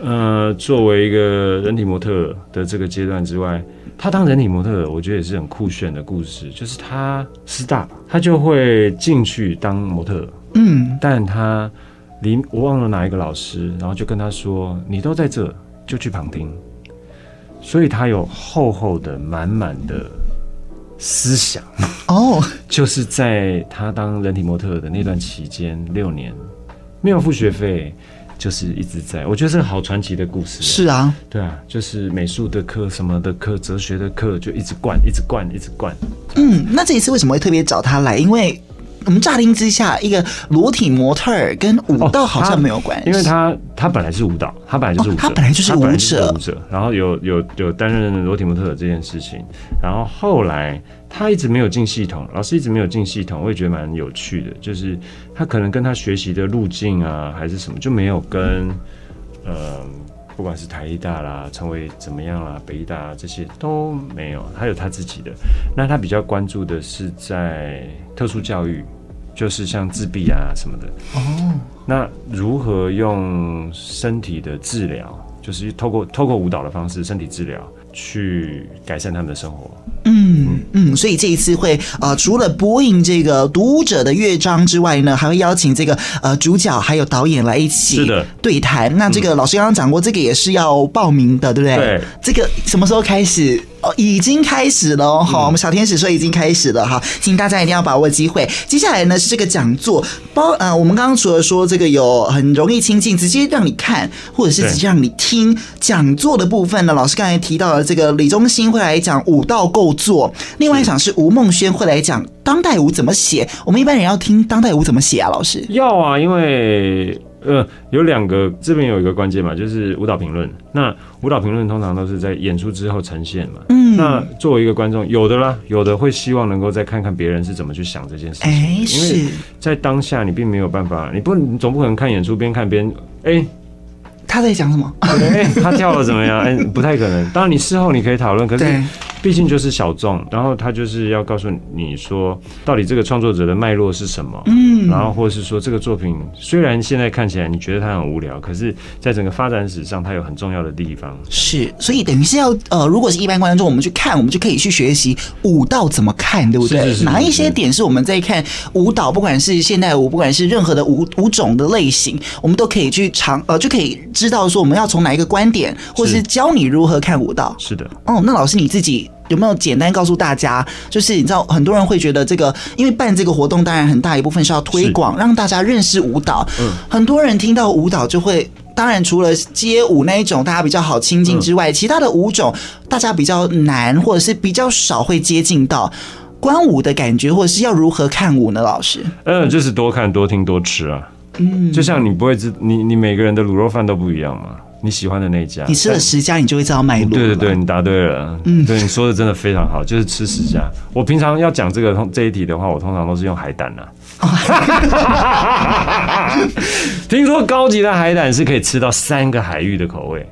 呃，作为一个人体模特的这个阶段之外，他当人体模特，我觉得也是很酷炫的故事。就是他师大，他就会进去当模特，嗯，但他离我忘了哪一个老师，然后就跟他说：“你都在这，就去旁听。”所以他有厚厚的、满满的。思想哦，就是在他当人体模特的那段期间，六年没有付学费，就是一直在。我觉得是个好传奇的故事。是啊，对啊，就是美术的课、什么的课、哲学的课，就一直灌，一直灌，一直灌。嗯，那这一次为什么会特别找他来？因为我们乍听之下，一个裸体模特儿跟舞蹈好像没有关系，因为他他本来是舞蹈，他本来就是舞者，他本来就是舞者，舞者，然后有有有担任裸体模特儿这件事情，然后后来他一直没有进系统，老师一直没有进系统，我也觉得蛮有趣的，就是他可能跟他学习的路径啊，还是什么，就没有跟呃。不管是台艺大啦，成为怎么样啦，北艺大啦，这些都没有，他有他自己的。那他比较关注的是在特殊教育，就是像自闭啊什么的。哦。那如何用身体的治疗，就是透过透过舞蹈的方式，身体治疗去改善他们的生活？嗯嗯，所以这一次会呃，除了播映这个读者的乐章之外呢，还会邀请这个呃主角还有导演来一起是的对谈。那这个老师刚刚讲过，这个也是要报名的，对不对？对。这个什么时候开始？哦，已经开始了，好，我们小天使说已经开始了哈，请大家一定要把握机会。接下来呢是这个讲座，包呃，我们刚刚除了说这个有很容易亲近，直接让你看，或者是直接让你听讲座的部分呢，老师刚才提到了这个李宗兴会来讲舞道构作，另外一场是吴梦轩会来讲当代舞怎么写。我们一般人要听当代舞怎么写啊，老师？要啊，因为。呃，有两个，这边有一个关键嘛，就是舞蹈评论。那舞蹈评论通常都是在演出之后呈现嘛。嗯。那作为一个观众，有的啦，有的会希望能够再看看别人是怎么去想这件事情。哎，是。因为在当下，你并没有办法，你不，你总不可能看演出边看边，哎、欸，他在讲什么？哎、欸，他跳的怎么样？哎、欸，不太可能。当然，你事后你可以讨论，可是。毕竟就是小众，然后他就是要告诉你说，到底这个创作者的脉络是什么，嗯，然后或者是说这个作品虽然现在看起来你觉得它很无聊，可是在整个发展史上它有很重要的地方。是，所以等于是要呃，如果是一般观众，我们去看，我们就可以去学习舞蹈怎么看，对不对？是是是是，哪一些点是我们在看舞蹈，不管是现代舞，不管是任何的舞舞种的类型，我们都可以去尝呃，就可以知道说我们要从哪一个观点，或是教你如何看舞蹈。是的，哦，那老师你自己。有没有简单告诉大家？就是你知道，很多人会觉得这个，因为办这个活动，当然很大一部分是要推广，让大家认识舞蹈。嗯，很多人听到舞蹈就会，当然除了街舞那一种大家比较好亲近之外，嗯，其他的舞种大家比较难，或者是比较少会接近到观舞的感觉，或者是要如何看舞呢？老师，嗯，就是多看、多听、多吃啊。嗯，就像你不会知你你每个人的卤肉饭都不一样嘛。你喜欢的那一家，你吃了十家，你就会知道脉络。对对对，你答对了。嗯，对，你说的真的非常好，就是吃十家。我平常要讲这个这一题的话，我通常都是用海胆呐。听说高级的海胆是可以吃到三个海域的口味，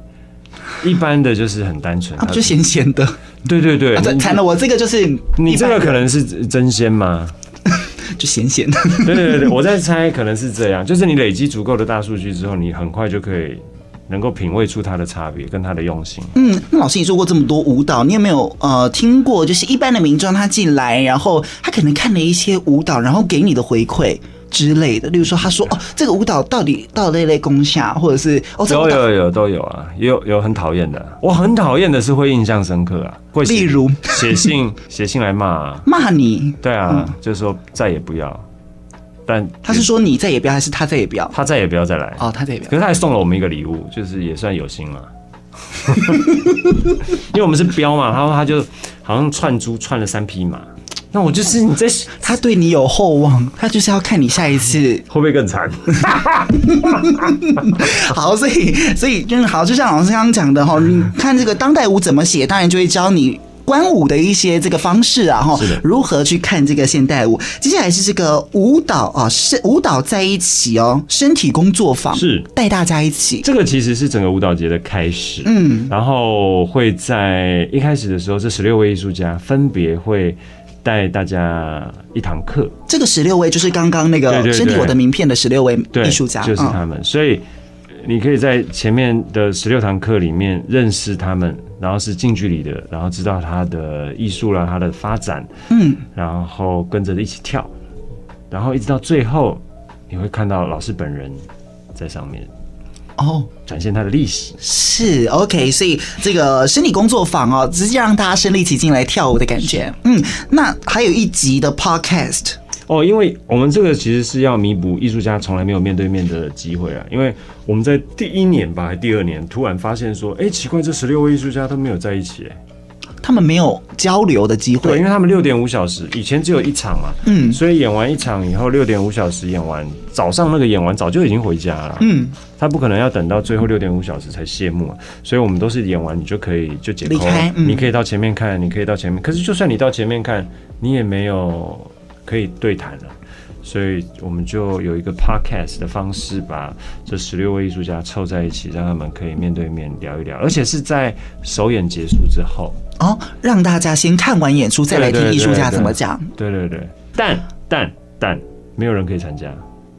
一般的就是很单纯，就咸咸的。对对对，惨了，我这个就是你这个可能是真鲜吗？就咸咸的。对对对，我在猜可能是这样，就是你累积足够的大数据之后，你很快就可以。能够品味出它的差别跟它的用心。嗯，那老师，你做过这么多舞蹈，你有没有呃听过？就是一般的民众他进来，然后他可能看了一些舞蹈，然后给你的回馈之类的。例如说，他说：“哦，这个舞蹈到底到底类类功下，或者是哦，这个、有有有都有啊，有有很讨厌的。我很讨厌的是会印象深刻啊，会例如写信 写信来骂、啊、骂你。对啊，嗯、就是说再也不要。”但他是说你再也不要，还是他再也不要？他再也不要再来哦，他再也不要。可是他还送了我们一个礼物，就是也算有心了。因为我们是标嘛，然后他就好像串珠串了三匹马。那我就是你在，他对你有厚望，他就是要看你下一次会不会更惨。好，所以所以就是好，就像老师刚刚讲的哈，你看这个当代舞怎么写，当然就会教你。观舞的一些这个方式啊，哈，如何去看这个现代舞？接下来是这个舞蹈啊，是舞蹈在一起哦，身体工作坊是带大家一起。这个其实是整个舞蹈节的开始，嗯，然后会在一开始的时候，这十六位艺术家分别会带大家一堂课。这个十六位就是刚刚那个身体我的名片的十六位艺术家，就是他们，所以。你可以在前面的十六堂课里面认识他们，然后是近距离的，然后知道他的艺术啦，他的发展，嗯，然后跟着一起跳，然后一直到最后，你会看到老师本人在上面，哦，展现他的历史。是 OK，所以这个身体工作坊哦，直接让大家身临其境来跳舞的感觉。嗯，那还有一集的 Podcast。哦，因为我们这个其实是要弥补艺术家从来没有面对面的机会啊。因为我们在第一年吧，还第二年，突然发现说，哎，奇怪，这十六位艺术家都没有在一起，哎，他们没有交流的机会。对，因为他们六点五小时，以前只有一场嘛，嗯，所以演完一场以后，六点五小时演完，早上那个演完早就已经回家了，嗯，他不可能要等到最后六点五小时才谢幕，所以我们都是演完你就可以就解扣，嗯，你可以到前面看，你可以到前面，可是就算你到前面看，你也没有可以对谈了。所以我们就有一个 podcast 的方式，把这十六位艺术家凑在一起，让他们可以面对面聊一聊，而且是在首演结束之后哦，让大家先看完演出，再来听艺术家怎么讲。对对对，但但但没有人可以参加，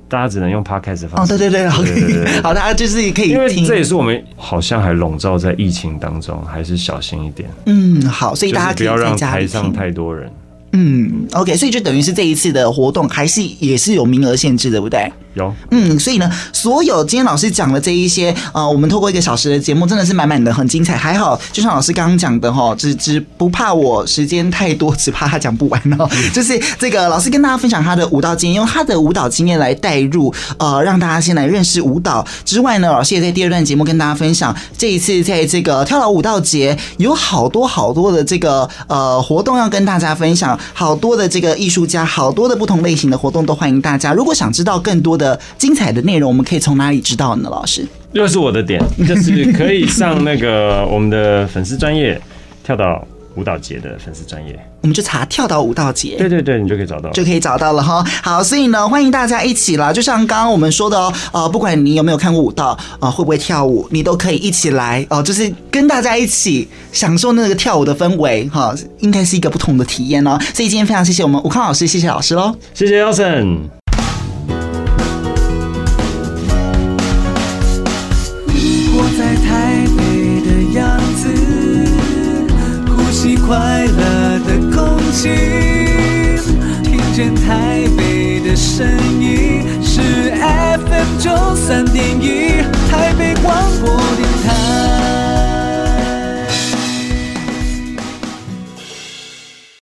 大家只能用 podcast 方式。哦，对对对 好，大家就是可以。因为这也是我们好像还笼罩在疫情当中，还是小心一点。嗯，好，所以大家不要让台上太多人。嗯，OK，所以就等于是这一次的活动还是也是有名额限制的，对不对？有，嗯，所以呢，所有今天老师讲的这一些，呃，我们透过一个小时的节目，真的是满满的，很精彩。还好，就像老师刚刚讲的哈，只只不怕我时间太多，只怕他讲不完哦。就是这个老师跟大家分享他的舞蹈经验，用他的舞蹈经验来带入，呃，让大家先来认识舞蹈之外呢，老师也在第二段节目跟大家分享，这一次在这个跳岛舞蹈节有好多好多的这个呃活动要跟大家分享，好多的这个艺术家，好多的不同类型的活动都欢迎大家。如果想知道更多的精彩的内容，我们可以从哪里知道呢？老师，又是我的点，就是可以上那个我们的粉丝专业跳岛舞蹈节的粉丝专业，我们就查跳岛舞蹈节，对对对，你就可以找到，就可以找到了哈。好，所以呢，欢迎大家一起啦。就像刚刚我们说的哦，呃，不管你有没有看过舞蹈，呃，会不会跳舞，你都可以一起来哦，呃，就是跟大家一起享受那个跳舞的氛围哈，应该是一个不同的体验哦。所以今天非常谢谢我们吴康老师，谢谢老师喽，谢谢 Elson。台北的声音是 fm 九三点一台北广播。